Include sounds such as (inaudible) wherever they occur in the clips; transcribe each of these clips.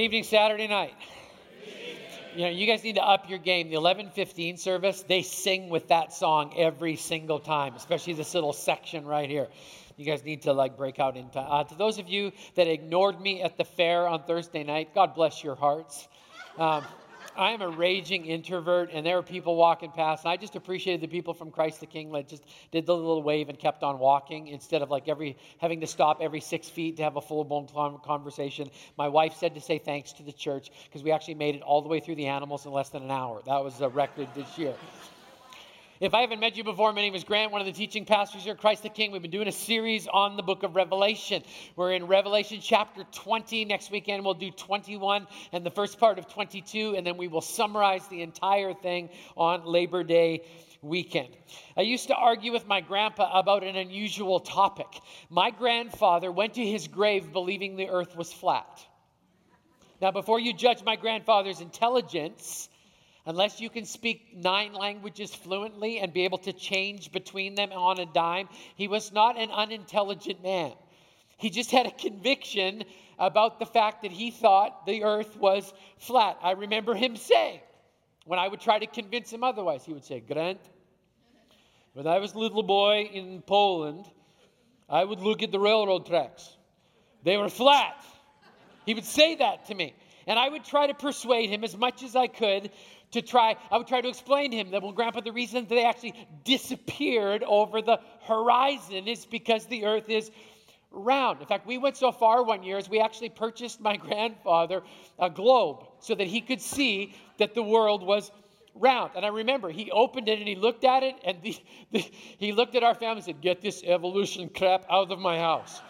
evening, Saturday night. You know, you guys need to up your game. The 11:15 service, they sing with that song every single time, especially this little section right here. You guys need to like break out into. Uh, to those of you that ignored me at the fair on Thursday night, God bless your hearts. Um, I am a raging introvert, and there were people walking past, and I just appreciated the people from Christ the King that just did the little wave and kept on walking instead of like every having to stop every six feet to have a full blown conversation. My wife said to say thanks to the church because we actually made it all the way through the animals in less than an hour. That was a record this year. If I haven't met you before, my name is Grant, one of the teaching pastors here at Christ the King. We've been doing a series on the book of Revelation. We're in Revelation chapter 20. Next weekend, we'll do 21 and the first part of 22, and then we will summarize the entire thing on Labor Day weekend. I used to argue with my grandpa about an unusual topic. My grandfather went to his grave believing the earth was flat. Now, before you judge my grandfather's intelligence, Unless you can speak nine languages fluently and be able to change between them on a dime, he was not an unintelligent man. He just had a conviction about the fact that he thought the earth was flat. I remember him saying, when I would try to convince him otherwise, he would say, Grant, when I was a little boy in Poland, I would look at the railroad tracks. They were flat. He would say that to me. And I would try to persuade him as much as I could to try, I would try to explain to him that, well, Grandpa, the reason they actually disappeared over the horizon is because the earth is round. In fact, we went so far one year as we actually purchased my grandfather a globe so that he could see that the world was round. And I remember he opened it and he looked at it and the, the, he looked at our family and said, Get this evolution crap out of my house.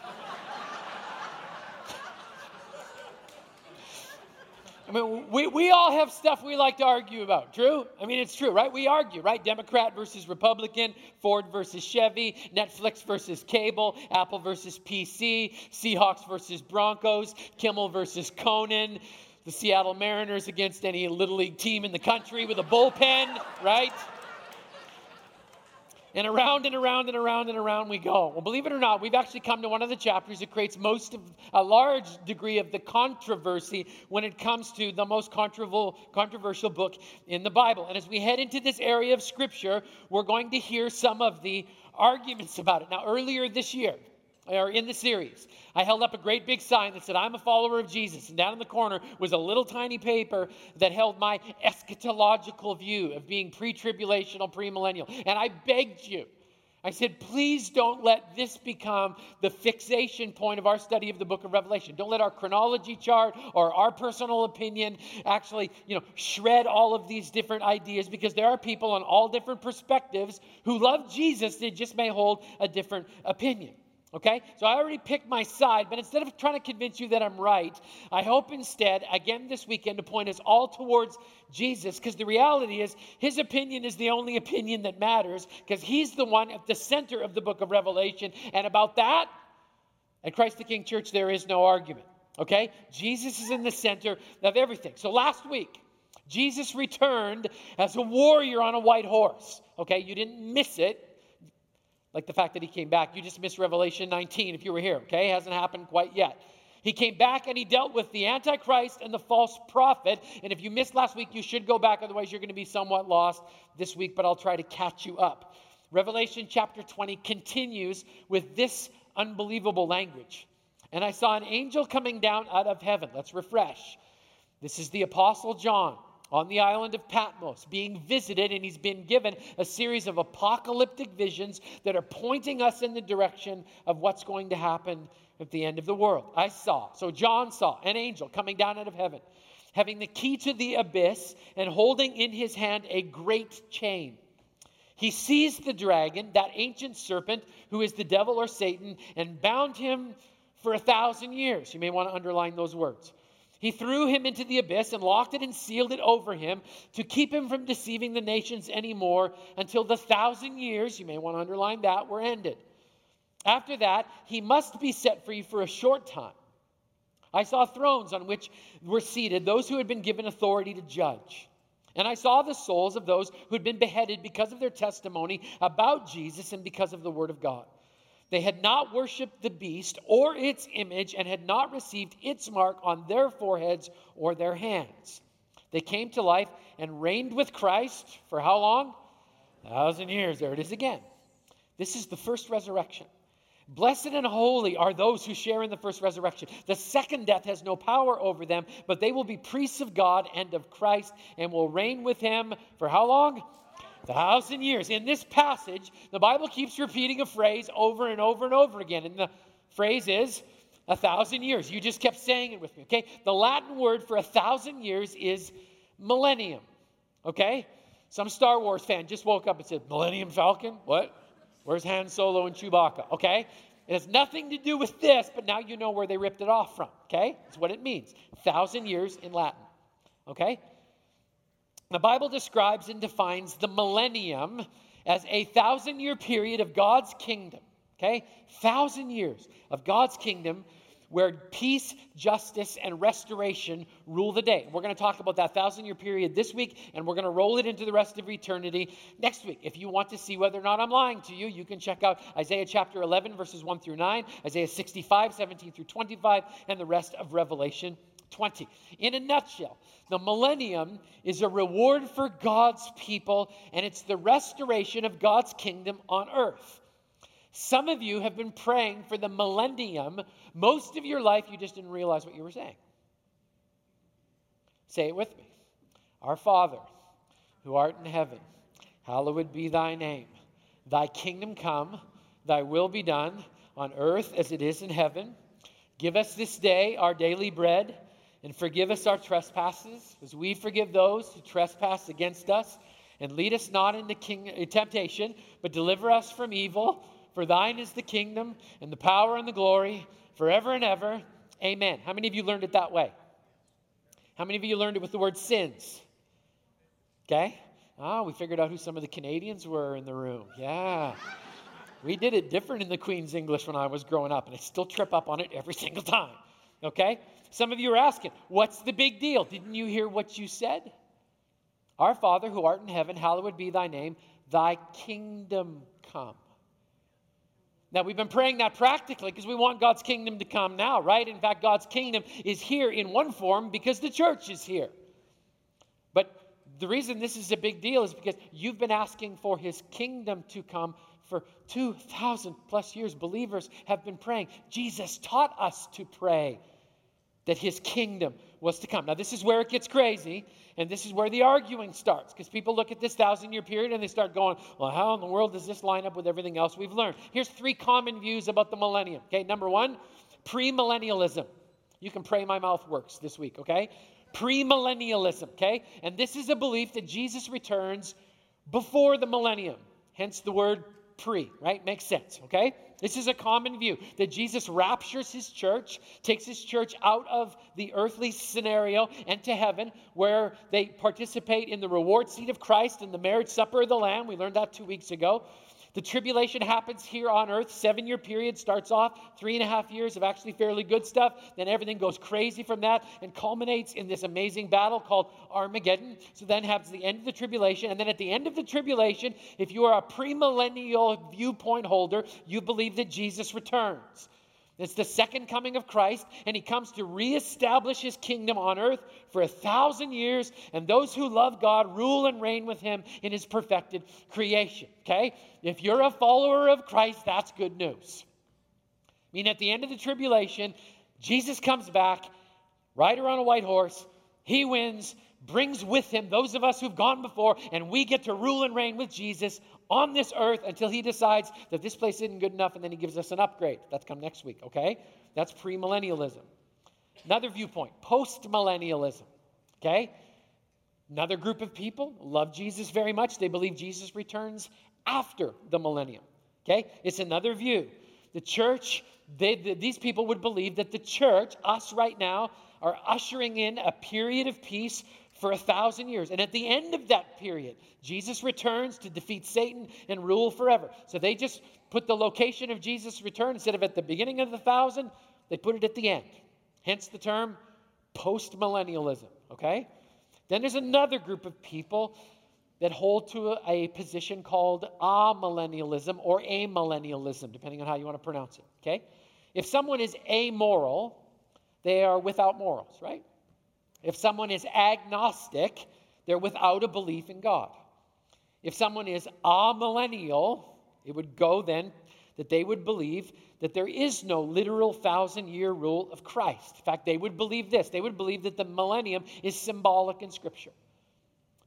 I mean, we, we all have stuff we like to argue about. True? I mean, it's true, right? We argue, right? Democrat versus Republican, Ford versus Chevy, Netflix versus cable, Apple versus PC, Seahawks versus Broncos, Kimmel versus Conan, the Seattle Mariners against any Little League team in the country with a bullpen, right? And around and around and around and around we go. Well, believe it or not, we've actually come to one of the chapters that creates most of a large degree of the controversy when it comes to the most controversial book in the Bible. And as we head into this area of Scripture, we're going to hear some of the arguments about it. Now, earlier this year, or in the series, I held up a great big sign that said, I'm a follower of Jesus. And down in the corner was a little tiny paper that held my eschatological view of being pre tribulational, premillennial. And I begged you, I said, please don't let this become the fixation point of our study of the book of Revelation. Don't let our chronology chart or our personal opinion actually, you know, shred all of these different ideas because there are people on all different perspectives who love Jesus. They just may hold a different opinion. Okay? So I already picked my side, but instead of trying to convince you that I'm right, I hope instead, again this weekend, to point us all towards Jesus, because the reality is his opinion is the only opinion that matters, because he's the one at the center of the book of Revelation. And about that, at Christ the King Church, there is no argument. Okay? Jesus is in the center of everything. So last week, Jesus returned as a warrior on a white horse. Okay? You didn't miss it like the fact that he came back. You just missed Revelation 19 if you were here, okay? It hasn't happened quite yet. He came back and he dealt with the Antichrist and the false prophet. And if you missed last week, you should go back, otherwise, you're going to be somewhat lost this week, but I'll try to catch you up. Revelation chapter 20 continues with this unbelievable language. And I saw an angel coming down out of heaven. Let's refresh. This is the Apostle John on the island of Patmos, being visited, and he's been given a series of apocalyptic visions that are pointing us in the direction of what's going to happen at the end of the world. I saw, so John saw an angel coming down out of heaven, having the key to the abyss and holding in his hand a great chain. He seized the dragon, that ancient serpent who is the devil or Satan, and bound him for a thousand years. You may want to underline those words. He threw him into the abyss and locked it and sealed it over him to keep him from deceiving the nations anymore until the thousand years, you may want to underline that, were ended. After that, he must be set free for a short time. I saw thrones on which were seated those who had been given authority to judge. And I saw the souls of those who had been beheaded because of their testimony about Jesus and because of the word of God. They had not worshiped the beast or its image and had not received its mark on their foreheads or their hands. They came to life and reigned with Christ for how long? A thousand years. There it is again. This is the first resurrection. Blessed and holy are those who share in the first resurrection. The second death has no power over them, but they will be priests of God and of Christ and will reign with him for how long? Thousand years. In this passage, the Bible keeps repeating a phrase over and over and over again. And the phrase is a thousand years. You just kept saying it with me, okay? The Latin word for a thousand years is millennium, okay? Some Star Wars fan just woke up and said, Millennium Falcon? What? Where's Han Solo and Chewbacca? Okay? It has nothing to do with this, but now you know where they ripped it off from, okay? That's what it means. Thousand years in Latin, okay? The Bible describes and defines the millennium as a thousand year period of God's kingdom. Okay? Thousand years of God's kingdom where peace, justice, and restoration rule the day. We're going to talk about that thousand year period this week, and we're going to roll it into the rest of eternity next week. If you want to see whether or not I'm lying to you, you can check out Isaiah chapter 11, verses 1 through 9, Isaiah 65, 17 through 25, and the rest of Revelation 20. In a nutshell, the millennium is a reward for God's people, and it's the restoration of God's kingdom on earth. Some of you have been praying for the millennium. Most of your life, you just didn't realize what you were saying. Say it with me Our Father, who art in heaven, hallowed be thy name. Thy kingdom come, thy will be done on earth as it is in heaven. Give us this day our daily bread and forgive us our trespasses, as we forgive those who trespass against us. And lead us not into king, uh, temptation, but deliver us from evil. For thine is the kingdom, and the power, and the glory, forever and ever. Amen. How many of you learned it that way? How many of you learned it with the word sins? Okay? Ah, oh, we figured out who some of the Canadians were in the room. Yeah. We did it different in the Queen's English when I was growing up, and I still trip up on it every (laughs) single time. Okay? Some of you are asking, what's the big deal? Didn't you hear what you said? Our Father who art in heaven, hallowed be thy name, thy kingdom come. Now, we've been praying that practically because we want God's kingdom to come now, right? In fact, God's kingdom is here in one form because the church is here. But the reason this is a big deal is because you've been asking for his kingdom to come for 2,000 plus years. Believers have been praying. Jesus taught us to pray that his kingdom was to come. Now, this is where it gets crazy, and this is where the arguing starts, because people look at this thousand year period and they start going, Well, how in the world does this line up with everything else we've learned? Here's three common views about the millennium. Okay, number one, premillennialism. You can pray my mouth works this week, okay? Premillennialism, okay? And this is a belief that Jesus returns before the millennium, hence the word pre, right? Makes sense, okay? This is a common view that Jesus raptures his church, takes his church out of the earthly scenario and to heaven, where they participate in the reward seat of Christ and the marriage supper of the Lamb. We learned that two weeks ago. The tribulation happens here on earth. Seven year period starts off, three and a half years of actually fairly good stuff. Then everything goes crazy from that and culminates in this amazing battle called Armageddon. So then happens the end of the tribulation. And then at the end of the tribulation, if you are a premillennial viewpoint holder, you believe that Jesus returns. It's the second coming of Christ, and he comes to reestablish his kingdom on earth for a thousand years, and those who love God rule and reign with him in his perfected creation. Okay? If you're a follower of Christ, that's good news. I mean, at the end of the tribulation, Jesus comes back, rider on a white horse, he wins, brings with him those of us who've gone before, and we get to rule and reign with Jesus on this earth until he decides that this place isn't good enough and then he gives us an upgrade. That's come next week, okay? That's premillennialism. Another viewpoint, postmillennialism, okay? Another group of people love Jesus very much. They believe Jesus returns after the millennium, okay? It's another view. The church, they, the, these people would believe that the church, us right now, are ushering in a period of peace for a thousand years. And at the end of that period, Jesus returns to defeat Satan and rule forever. So they just put the location of Jesus' return instead of at the beginning of the thousand, they put it at the end. Hence the term postmillennialism, okay? Then there's another group of people that hold to a, a position called amillennialism or amillennialism, depending on how you want to pronounce it. Okay? If someone is amoral, they are without morals, right? If someone is agnostic, they're without a belief in God. If someone is amillennial, it would go then that they would believe that there is no literal thousand year rule of Christ. In fact, they would believe this they would believe that the millennium is symbolic in Scripture.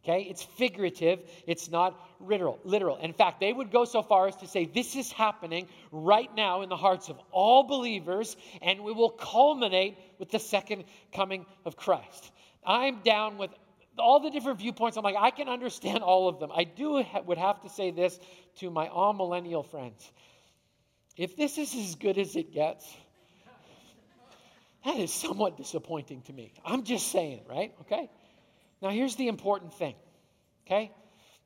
Okay? It's figurative, it's not literal. literal. In fact, they would go so far as to say this is happening right now in the hearts of all believers, and we will culminate with the second coming of Christ. I'm down with all the different viewpoints. I'm like, I can understand (laughs) all of them. I do ha- would have to say this to my amillennial friends. If this is as good as it gets, that is somewhat disappointing to me. I'm just saying, right? Okay? Now, here's the important thing, okay?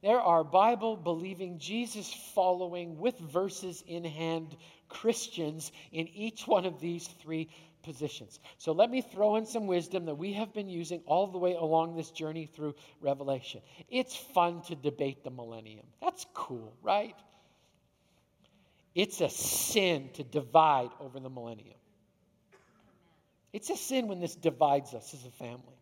There are Bible believing, Jesus following, with verses in hand Christians in each one of these three positions. So let me throw in some wisdom that we have been using all the way along this journey through Revelation. It's fun to debate the millennium. That's cool, right? It's a sin to divide over the millennium. It's a sin when this divides us as a family.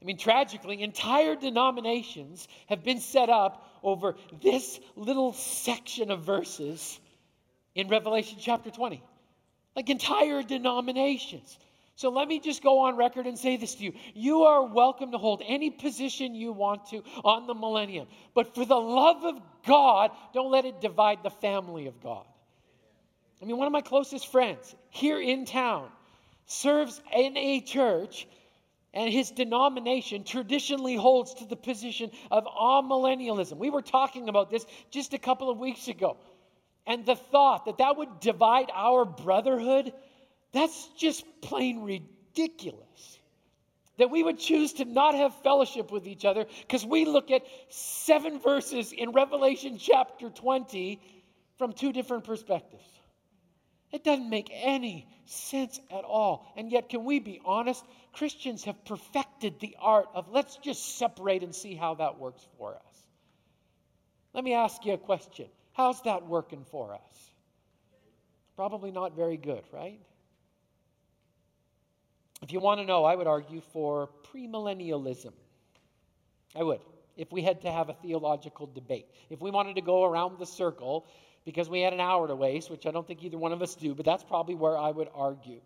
I mean, tragically, entire denominations have been set up over this little section of verses in Revelation chapter 20. Like entire denominations. So let me just go on record and say this to you. You are welcome to hold any position you want to on the millennium. But for the love of God, don't let it divide the family of God. I mean, one of my closest friends here in town serves in a church and his denomination traditionally holds to the position of amillennialism. We were talking about this just a couple of weeks ago. And the thought that that would divide our brotherhood, that's just plain ridiculous. That we would choose to not have fellowship with each other because we look at seven verses in Revelation chapter 20 from two different perspectives. It doesn't make any sense at all. And yet, can we be honest? Christians have perfected the art of let's just separate and see how that works for us. Let me ask you a question How's that working for us? Probably not very good, right? If you want to know, I would argue for premillennialism. I would, if we had to have a theological debate. If we wanted to go around the circle because we had an hour to waste, which I don't think either one of us do, but that's probably where I would argue.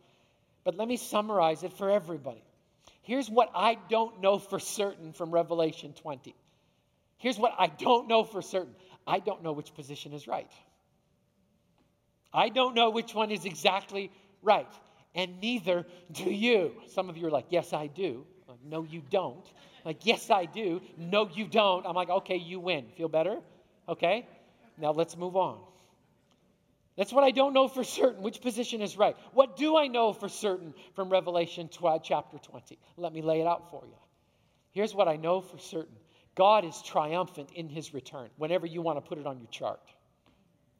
But let me summarize it for everybody. Here's what I don't know for certain from Revelation 20. Here's what I don't know for certain I don't know which position is right. I don't know which one is exactly right. And neither do you. Some of you are like, Yes, I do. Like, no, you don't. Like, yes, I do. No, you don't. I'm like, okay, you win. Feel better? Okay? Now let's move on. That's what I don't know for certain. Which position is right? What do I know for certain from Revelation 12, chapter 20? Let me lay it out for you. Here's what I know for certain God is triumphant in his return, whenever you want to put it on your chart.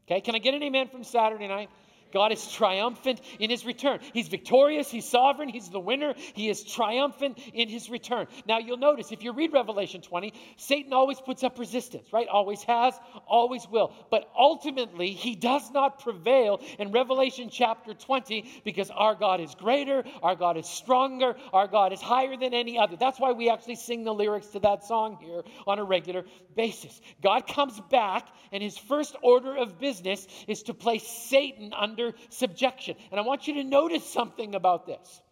Okay, can I get an amen from Saturday night? God is triumphant in his return. He's victorious, he's sovereign, he's the winner, he is triumphant in his return. Now, you'll notice if you read Revelation 20, Satan always puts up resistance, right? Always has, always will. But ultimately, he does not prevail in Revelation chapter 20 because our God is greater, our God is stronger, our God is higher than any other. That's why we actually sing the lyrics to that song here on a regular basis. God comes back, and his first order of business is to place Satan under under subjection. And I want you to notice something about this.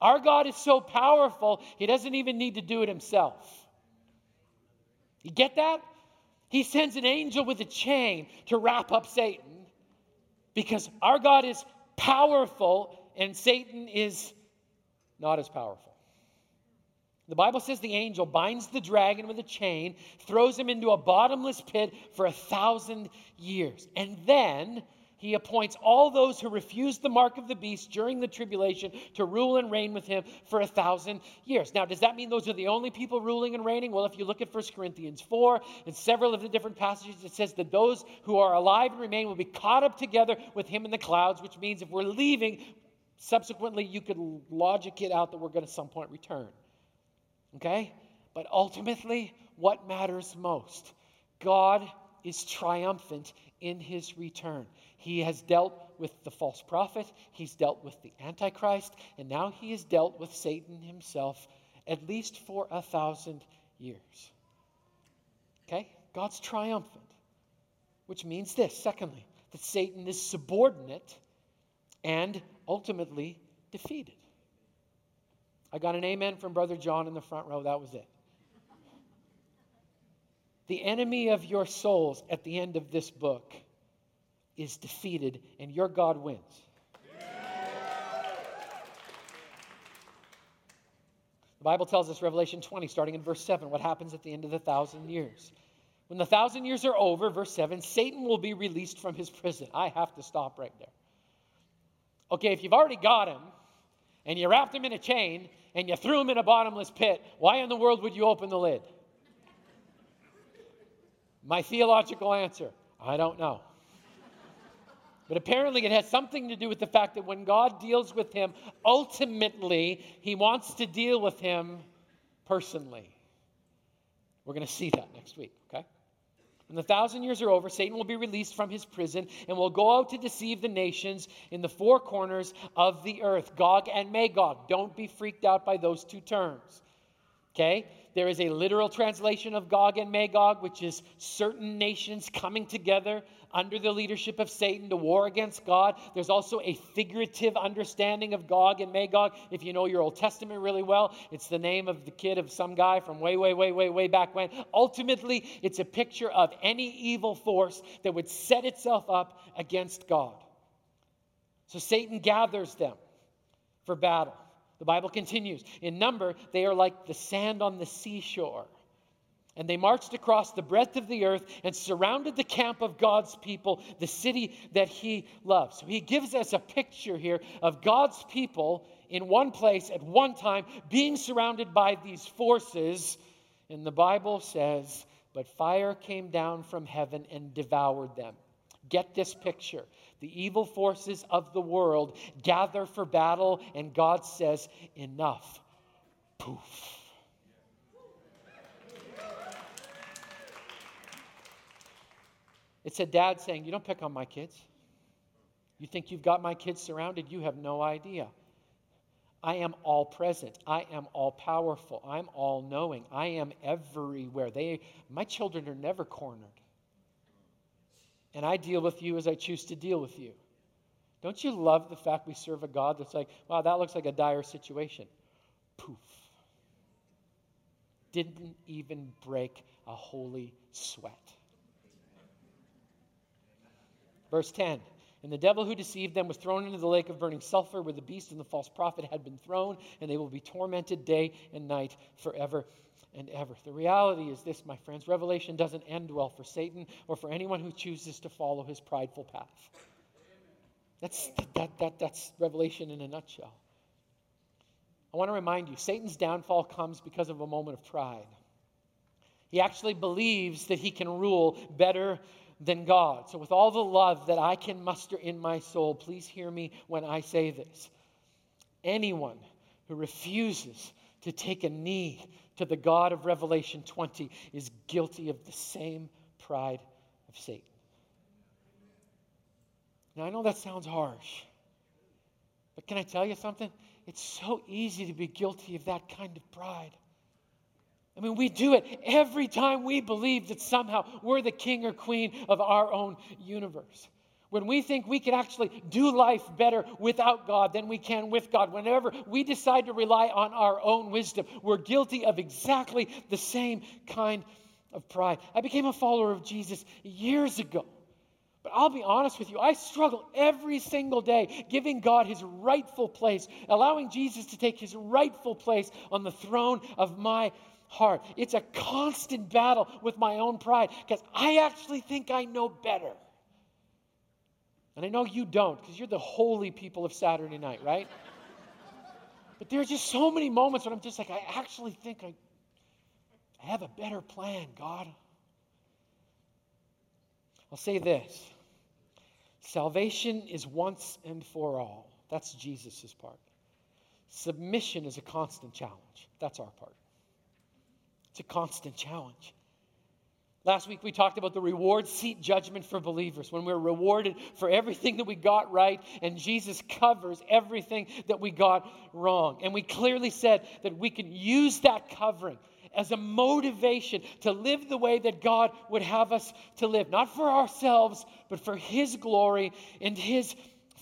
Our God is so powerful, he doesn't even need to do it himself. You get that? He sends an angel with a chain to wrap up Satan because our God is powerful and Satan is not as powerful. The Bible says the angel binds the dragon with a chain, throws him into a bottomless pit for a thousand years. And then he appoints all those who refuse the mark of the beast during the tribulation to rule and reign with him for a thousand years. Now, does that mean those are the only people ruling and reigning? Well, if you look at 1 Corinthians 4 and several of the different passages, it says that those who are alive and remain will be caught up together with him in the clouds, which means if we're leaving, subsequently you could logic it out that we're going to some point return. Okay? But ultimately, what matters most. God is triumphant in his return. He has dealt with the false prophet, he's dealt with the Antichrist, and now he has dealt with Satan himself, at least for a thousand years. Okay? God's triumphant, which means this, secondly, that Satan is subordinate and ultimately defeated. I got an amen from Brother John in the front row. That was it. The enemy of your souls at the end of this book is defeated, and your God wins. The Bible tells us, Revelation 20, starting in verse 7, what happens at the end of the thousand years. When the thousand years are over, verse 7, Satan will be released from his prison. I have to stop right there. Okay, if you've already got him, and you wrapped him in a chain, and you threw him in a bottomless pit, why in the world would you open the lid? My theological answer I don't know. But apparently, it has something to do with the fact that when God deals with him, ultimately, he wants to deal with him personally. We're going to see that next week, okay? When the thousand years are over, Satan will be released from his prison and will go out to deceive the nations in the four corners of the earth Gog and Magog. Don't be freaked out by those two terms. Okay? There is a literal translation of Gog and Magog, which is certain nations coming together under the leadership of Satan to war against God. There's also a figurative understanding of Gog and Magog. If you know your Old Testament really well, it's the name of the kid of some guy from way, way, way, way, way back when. Ultimately, it's a picture of any evil force that would set itself up against God. So Satan gathers them for battle. The Bible continues. In number, they are like the sand on the seashore. And they marched across the breadth of the earth and surrounded the camp of God's people, the city that he loves. So he gives us a picture here of God's people in one place at one time being surrounded by these forces. And the Bible says, But fire came down from heaven and devoured them. Get this picture. The evil forces of the world gather for battle, and God says, Enough. Poof. It's a dad saying, You don't pick on my kids. You think you've got my kids surrounded? You have no idea. I am all present. I am all powerful. I'm all knowing. I am everywhere. They, my children are never cornered and I deal with you as I choose to deal with you. Don't you love the fact we serve a God that's like, wow, that looks like a dire situation? Poof. Didn't even break a holy sweat. Verse 10 And the devil who deceived them was thrown into the lake of burning sulfur where the beast and the false prophet had been thrown, and they will be tormented day and night forever and ever. The reality is this, my friends Revelation doesn't end well for Satan or for anyone who chooses to follow his prideful path. That's, that, that, that's Revelation in a nutshell. I want to remind you Satan's downfall comes because of a moment of pride. He actually believes that he can rule better than God. So, with all the love that I can muster in my soul, please hear me when I say this. Anyone who refuses to take a knee to the God of Revelation 20 is guilty of the same pride of Satan. Now, I know that sounds harsh, but can I tell you something? It's so easy to be guilty of that kind of pride. I mean, we do it every time we believe that somehow we're the king or queen of our own universe. When we think we can actually do life better without God than we can with God, whenever we decide to rely on our own wisdom, we're guilty of exactly the same kind of pride. I became a follower of Jesus years ago. But I'll be honest with you, I struggle every single day giving God his rightful place, allowing Jesus to take his rightful place on the throne of my heart. It's a constant battle with my own pride because I actually think I know better. And I know you don't because you're the holy people of Saturday night, right? (laughs) but there are just so many moments when I'm just like, I actually think I, I have a better plan, God. I'll say this salvation is once and for all. That's Jesus' part. Submission is a constant challenge. That's our part. It's a constant challenge. Last week we talked about the reward seat judgment for believers when we're rewarded for everything that we got right, and Jesus covers everything that we got wrong. And we clearly said that we can use that covering as a motivation to live the way that God would have us to live, not for ourselves, but for His glory and His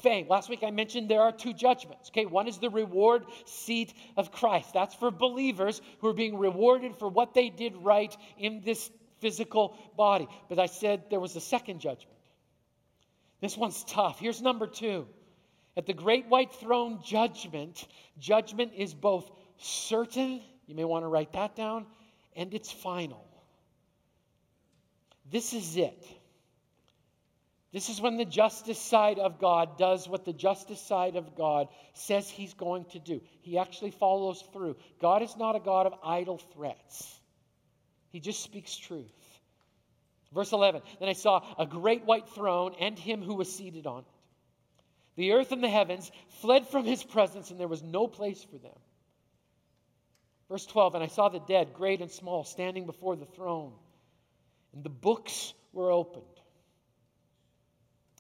fame. Last week I mentioned there are two judgments. Okay, one is the reward seat of Christ. That's for believers who are being rewarded for what they did right in this physical body. But I said there was a second judgment. This one's tough. Here's number two. At the great white throne judgment, judgment is both certain, you may want to write that down, and it's final. This is it. This is when the justice side of God does what the justice side of God says he's going to do. He actually follows through. God is not a God of idle threats. He just speaks truth. Verse 11 Then I saw a great white throne and him who was seated on it. The earth and the heavens fled from his presence, and there was no place for them. Verse 12 And I saw the dead, great and small, standing before the throne, and the books were opened.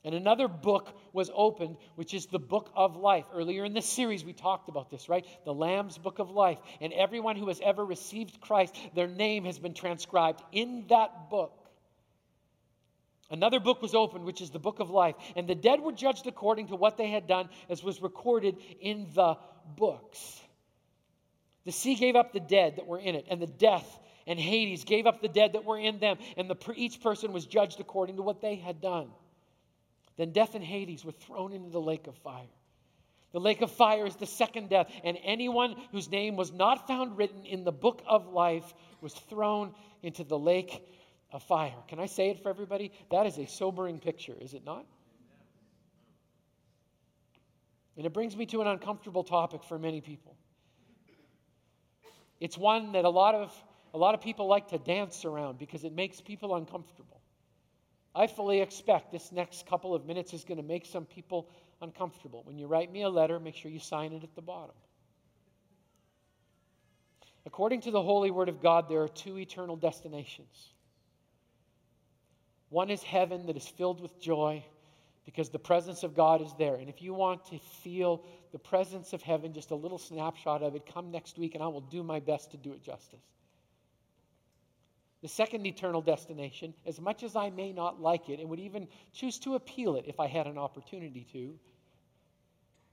And another book was opened, which is the book of life. Earlier in this series, we talked about this, right? The Lamb's book of life. And everyone who has ever received Christ, their name has been transcribed in that book. Another book was opened, which is the book of life. And the dead were judged according to what they had done, as was recorded in the books. The sea gave up the dead that were in it, and the death and Hades gave up the dead that were in them, and the, each person was judged according to what they had done. Then death and Hades were thrown into the lake of fire. The lake of fire is the second death, and anyone whose name was not found written in the book of life was thrown into the lake of fire. Can I say it for everybody? That is a sobering picture, is it not? And it brings me to an uncomfortable topic for many people. It's one that a lot of a lot of people like to dance around because it makes people uncomfortable. I fully expect this next couple of minutes is going to make some people uncomfortable. When you write me a letter, make sure you sign it at the bottom. According to the holy word of God, there are two eternal destinations. One is heaven that is filled with joy because the presence of God is there. And if you want to feel the presence of heaven, just a little snapshot of it, come next week and I will do my best to do it justice. The second eternal destination, as much as I may not like it and would even choose to appeal it if I had an opportunity to,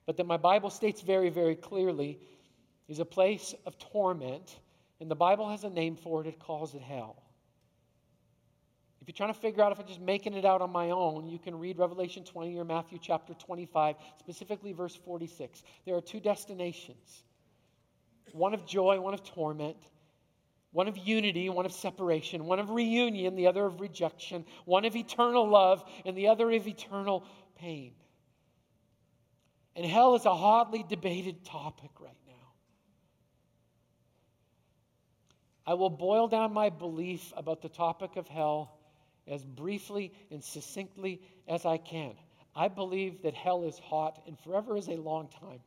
but that my Bible states very, very clearly, is a place of torment, and the Bible has a name for it, it calls it hell. If you're trying to figure out if I'm just making it out on my own, you can read Revelation 20 or Matthew chapter 25, specifically verse 46. There are two destinations one of joy, one of torment one of unity, one of separation, one of reunion, the other of rejection, one of eternal love, and the other of eternal pain. And hell is a hotly debated topic right now. I will boil down my belief about the topic of hell as briefly and succinctly as I can. I believe that hell is hot and forever is a long time.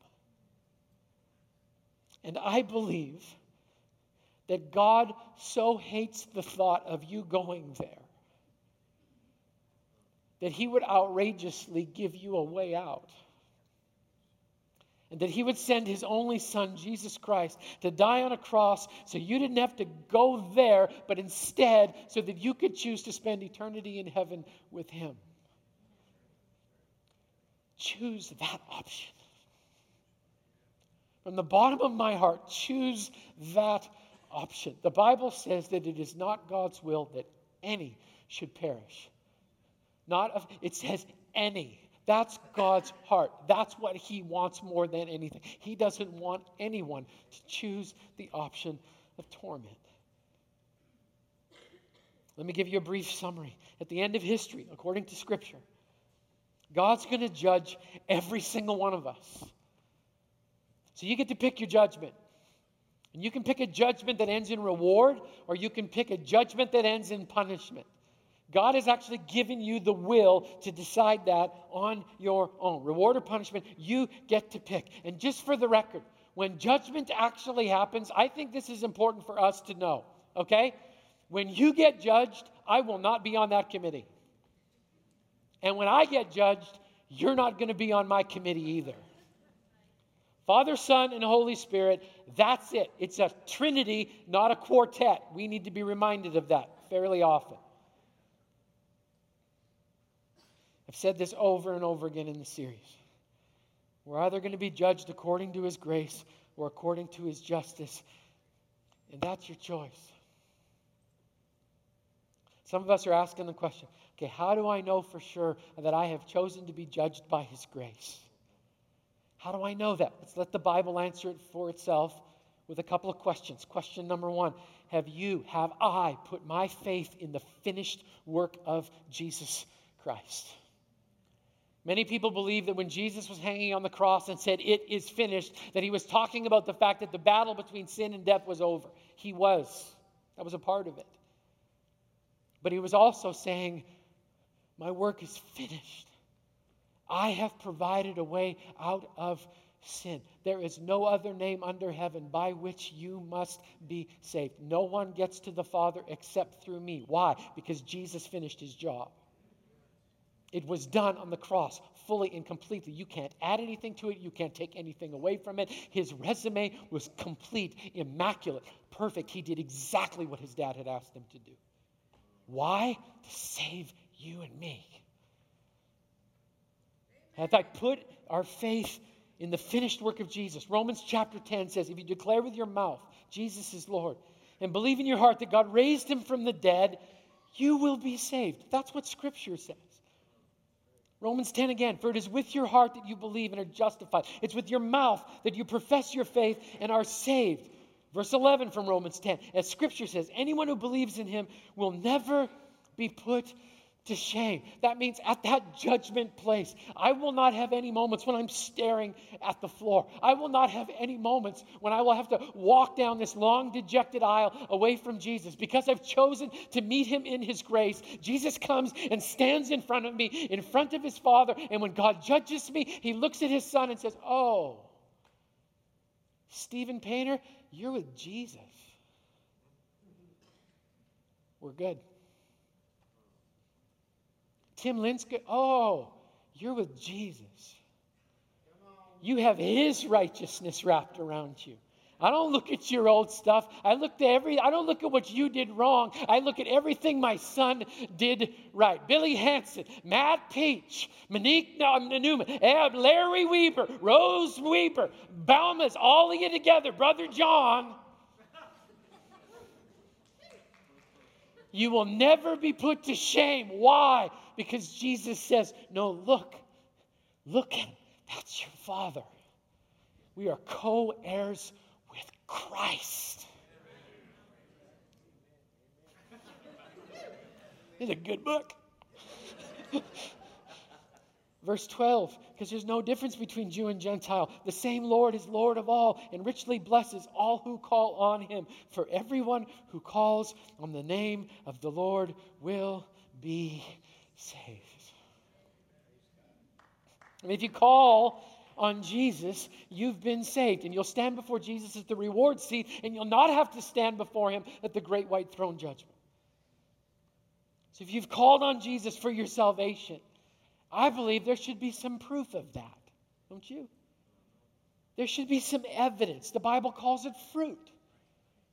And I believe that God so hates the thought of you going there that he would outrageously give you a way out. And that he would send his only son, Jesus Christ, to die on a cross so you didn't have to go there, but instead so that you could choose to spend eternity in heaven with him. Choose that option. From the bottom of my heart, choose that option. The Bible says that it is not God's will that any should perish. Not of, it says any. That's God's heart. That's what He wants more than anything. He doesn't want anyone to choose the option of torment. Let me give you a brief summary. At the end of history, according to Scripture, God's going to judge every single one of us. So you get to pick your judgment. And you can pick a judgment that ends in reward, or you can pick a judgment that ends in punishment. God has actually given you the will to decide that on your own. Reward or punishment, you get to pick. And just for the record, when judgment actually happens, I think this is important for us to know. okay? When you get judged, I will not be on that committee. And when I get judged, you're not going to be on my committee either. Father, Son, and Holy Spirit, that's it. It's a trinity, not a quartet. We need to be reminded of that fairly often. I've said this over and over again in the series. We're either going to be judged according to his grace or according to his justice, and that's your choice. Some of us are asking the question okay, how do I know for sure that I have chosen to be judged by his grace? How do I know that? Let's let the Bible answer it for itself with a couple of questions. Question number one Have you, have I put my faith in the finished work of Jesus Christ? Many people believe that when Jesus was hanging on the cross and said, It is finished, that he was talking about the fact that the battle between sin and death was over. He was. That was a part of it. But he was also saying, My work is finished. I have provided a way out of sin. There is no other name under heaven by which you must be saved. No one gets to the Father except through me. Why? Because Jesus finished his job. It was done on the cross fully and completely. You can't add anything to it, you can't take anything away from it. His resume was complete, immaculate, perfect. He did exactly what his dad had asked him to do. Why? To save you and me. In fact, put our faith in the finished work of Jesus. Romans chapter 10 says, If you declare with your mouth Jesus is Lord and believe in your heart that God raised him from the dead, you will be saved. That's what Scripture says. Romans 10 again, for it is with your heart that you believe and are justified. It's with your mouth that you profess your faith and are saved. Verse 11 from Romans 10, as Scripture says, anyone who believes in him will never be put to shame. That means at that judgment place, I will not have any moments when I'm staring at the floor. I will not have any moments when I will have to walk down this long, dejected aisle away from Jesus because I've chosen to meet him in his grace. Jesus comes and stands in front of me, in front of his Father, and when God judges me, he looks at his Son and says, Oh, Stephen Painter, you're with Jesus. We're good. Tim Linsky, oh, you're with Jesus. You have his righteousness wrapped around you. I don't look at your old stuff. I look at every I don't look at what you did wrong. I look at everything my son did right. Billy Hanson, Matt Peach, Monique um, Newman, Larry Weber, Rose Weber, Baumas, all of you together, Brother John. You will never be put to shame. Why? Because Jesus says, No, look, look, that's your Father. We are co heirs with Christ. (laughs) It's a good book. (laughs) Verse 12, because there's no difference between Jew and Gentile. The same Lord is Lord of all and richly blesses all who call on him. For everyone who calls on the name of the Lord will be saved. And if you call on Jesus, you've been saved. And you'll stand before Jesus at the reward seat, and you'll not have to stand before him at the great white throne judgment. So if you've called on Jesus for your salvation, I believe there should be some proof of that, don't you? There should be some evidence. The Bible calls it fruit.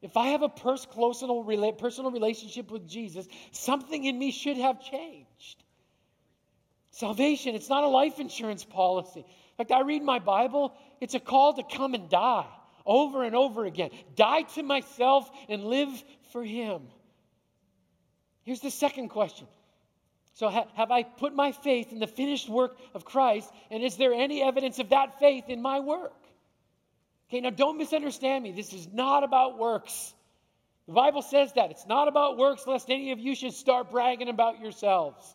If I have a pers- personal relationship with Jesus, something in me should have changed. Salvation, it's not a life insurance policy. In fact, I read my Bible, it's a call to come and die over and over again. Die to myself and live for Him. Here's the second question so, ha- have I put my faith in the finished work of Christ? And is there any evidence of that faith in my work? Okay, now don't misunderstand me. This is not about works. The Bible says that. It's not about works, lest any of you should start bragging about yourselves.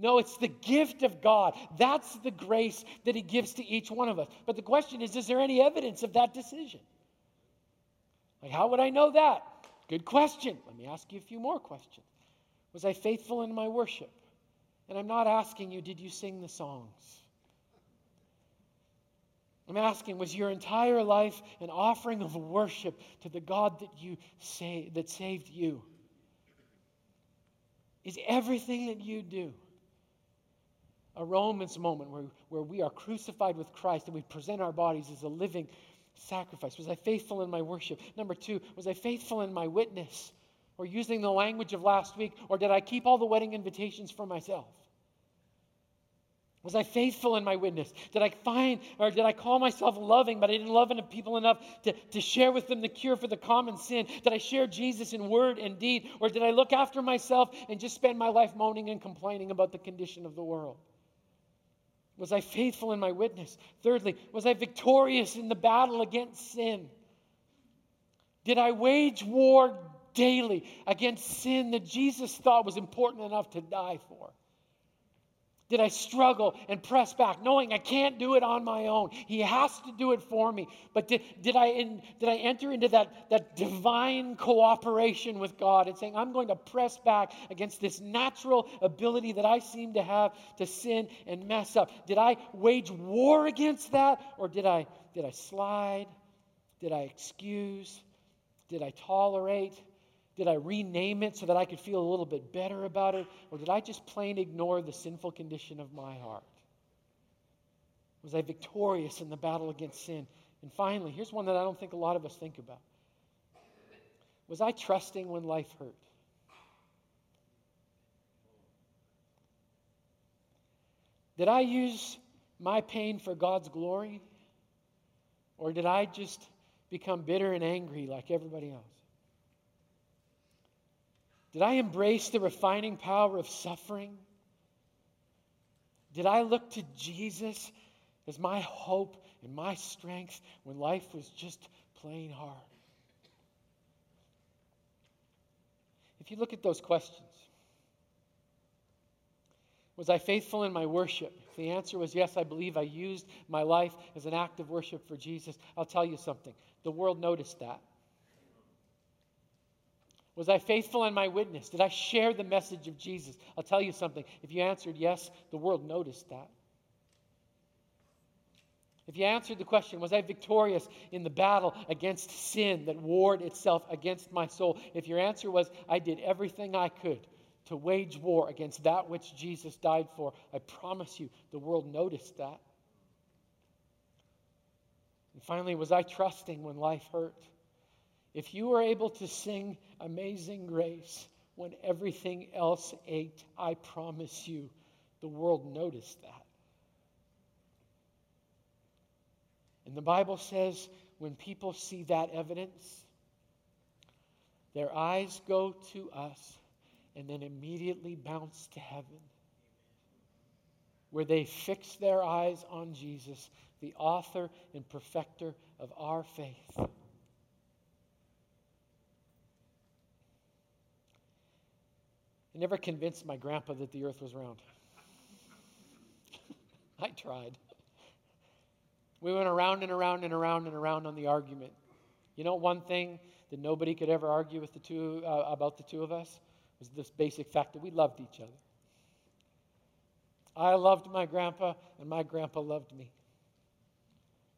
No, it's the gift of God. That's the grace that He gives to each one of us. But the question is is there any evidence of that decision? Like, how would I know that? Good question. Let me ask you a few more questions. Was I faithful in my worship? And I'm not asking you, did you sing the songs? I'm asking, was your entire life an offering of worship to the God that you say that saved you? Is everything that you do a Romans moment where, where we are crucified with Christ and we present our bodies as a living sacrifice? Was I faithful in my worship? Number two, was I faithful in my witness? Or using the language of last week? Or did I keep all the wedding invitations for myself? Was I faithful in my witness? Did I find, or did I call myself loving, but I didn't love enough people enough to, to share with them the cure for the common sin? Did I share Jesus in word and deed? Or did I look after myself and just spend my life moaning and complaining about the condition of the world? Was I faithful in my witness? Thirdly, was I victorious in the battle against sin? Did I wage war daily against sin that Jesus thought was important enough to die for? Did I struggle and press back, knowing I can't do it on my own? He has to do it for me. But did, did, I, in, did I enter into that, that divine cooperation with God and saying, I'm going to press back against this natural ability that I seem to have to sin and mess up? Did I wage war against that? Or did I, did I slide? Did I excuse? Did I tolerate? Did I rename it so that I could feel a little bit better about it? Or did I just plain ignore the sinful condition of my heart? Was I victorious in the battle against sin? And finally, here's one that I don't think a lot of us think about. Was I trusting when life hurt? Did I use my pain for God's glory? Or did I just become bitter and angry like everybody else? Did I embrace the refining power of suffering? Did I look to Jesus as my hope and my strength when life was just plain hard? If you look at those questions, was I faithful in my worship? If the answer was yes, I believe I used my life as an act of worship for Jesus. I'll tell you something. The world noticed that. Was I faithful in my witness? Did I share the message of Jesus? I'll tell you something. If you answered yes, the world noticed that. If you answered the question, was I victorious in the battle against sin that warred itself against my soul? If your answer was, I did everything I could to wage war against that which Jesus died for, I promise you, the world noticed that. And finally, was I trusting when life hurt? If you were able to sing Amazing Grace when everything else ached, I promise you, the world noticed that. And the Bible says when people see that evidence, their eyes go to us and then immediately bounce to heaven, where they fix their eyes on Jesus, the author and perfecter of our faith. I never convinced my grandpa that the earth was round. (laughs) I tried. We went around and around and around and around on the argument. You know, one thing that nobody could ever argue with the two uh, about the two of us was this basic fact that we loved each other. I loved my grandpa, and my grandpa loved me.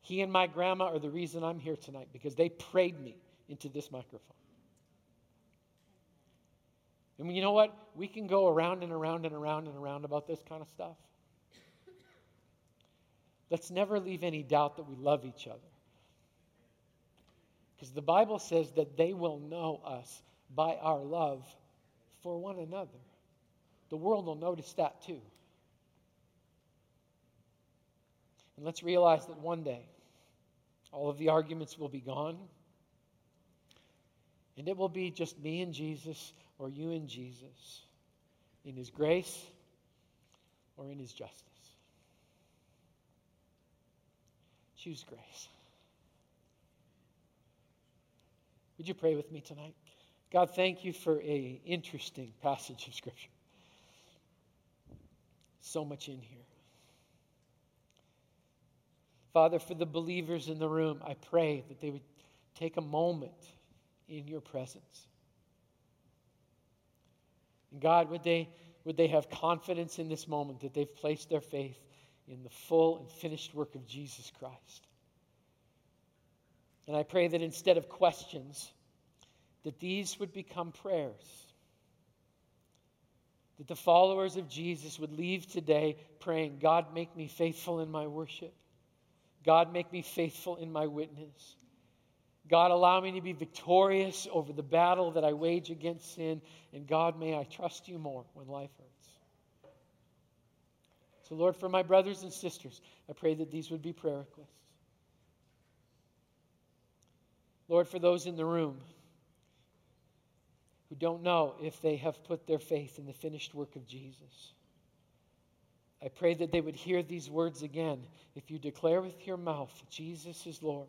He and my grandma are the reason I'm here tonight because they prayed me into this microphone. And you know what? We can go around and around and around and around about this kind of stuff. Let's never leave any doubt that we love each other. Because the Bible says that they will know us by our love for one another. The world will notice that too. And let's realize that one day all of the arguments will be gone. And it will be just me and Jesus or you in Jesus, in His grace or in His justice. Choose grace. Would you pray with me tonight? God, thank you for a interesting passage of Scripture. So much in here. Father, for the believers in the room, I pray that they would take a moment in your presence and God, would they, would they have confidence in this moment that they've placed their faith in the full and finished work of Jesus Christ? And I pray that instead of questions, that these would become prayers. That the followers of Jesus would leave today praying, God, make me faithful in my worship. God, make me faithful in my witness. God, allow me to be victorious over the battle that I wage against sin. And God, may I trust you more when life hurts. So, Lord, for my brothers and sisters, I pray that these would be prayer requests. Lord, for those in the room who don't know if they have put their faith in the finished work of Jesus. I pray that they would hear these words again. If you declare with your mouth, Jesus is Lord,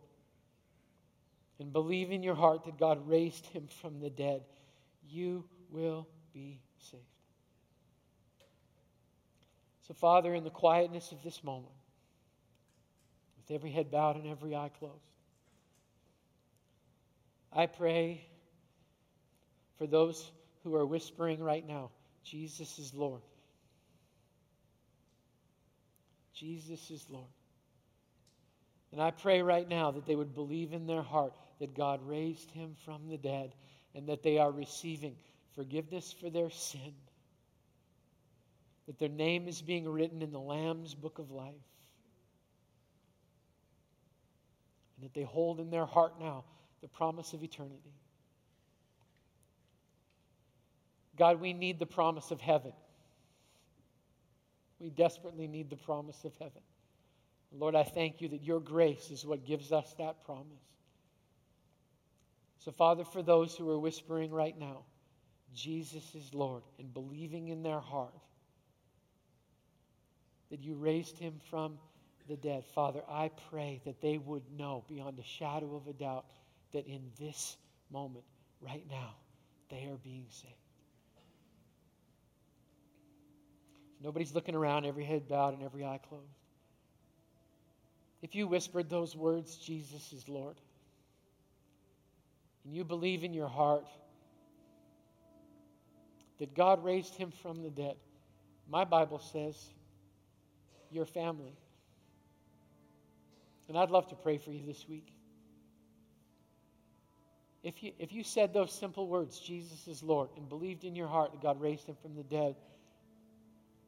and believe in your heart that God raised him from the dead, you will be saved. So, Father, in the quietness of this moment, with every head bowed and every eye closed, I pray for those who are whispering right now Jesus is Lord. Jesus is Lord. And I pray right now that they would believe in their heart that God raised him from the dead and that they are receiving forgiveness for their sin. That their name is being written in the Lamb's book of life. And that they hold in their heart now the promise of eternity. God, we need the promise of heaven. We desperately need the promise of heaven. Lord, I thank you that your grace is what gives us that promise. So, Father, for those who are whispering right now, Jesus is Lord, and believing in their heart that you raised him from the dead, Father, I pray that they would know beyond a shadow of a doubt that in this moment, right now, they are being saved. Nobody's looking around, every head bowed and every eye closed. If you whispered those words, Jesus is Lord, and you believe in your heart that God raised him from the dead, my Bible says your family. And I'd love to pray for you this week. If you, if you said those simple words, Jesus is Lord, and believed in your heart that God raised him from the dead,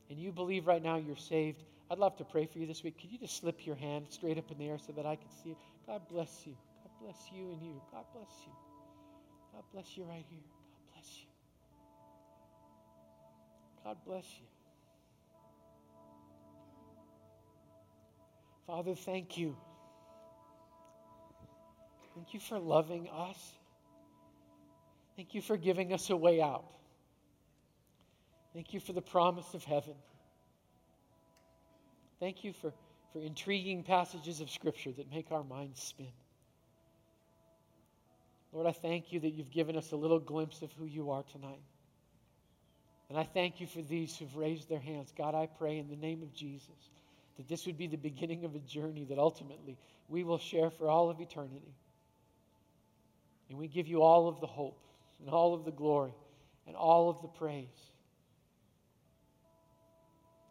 and you believe right now you're saved, I'd love to pray for you this week. Could you just slip your hand straight up in the air so that I can see it? God bless you. Bless you and you. God bless you. God bless you right here. God bless you. God bless you. Father, thank you. Thank you for loving us. Thank you for giving us a way out. Thank you for the promise of heaven. Thank you for, for intriguing passages of Scripture that make our minds spin. Lord, I thank you that you've given us a little glimpse of who you are tonight. And I thank you for these who've raised their hands. God, I pray in the name of Jesus that this would be the beginning of a journey that ultimately we will share for all of eternity. And we give you all of the hope and all of the glory and all of the praise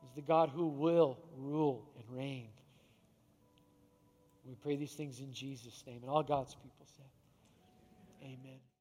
is the God who will rule and reign. We pray these things in Jesus' name. And all God's people said, Amen.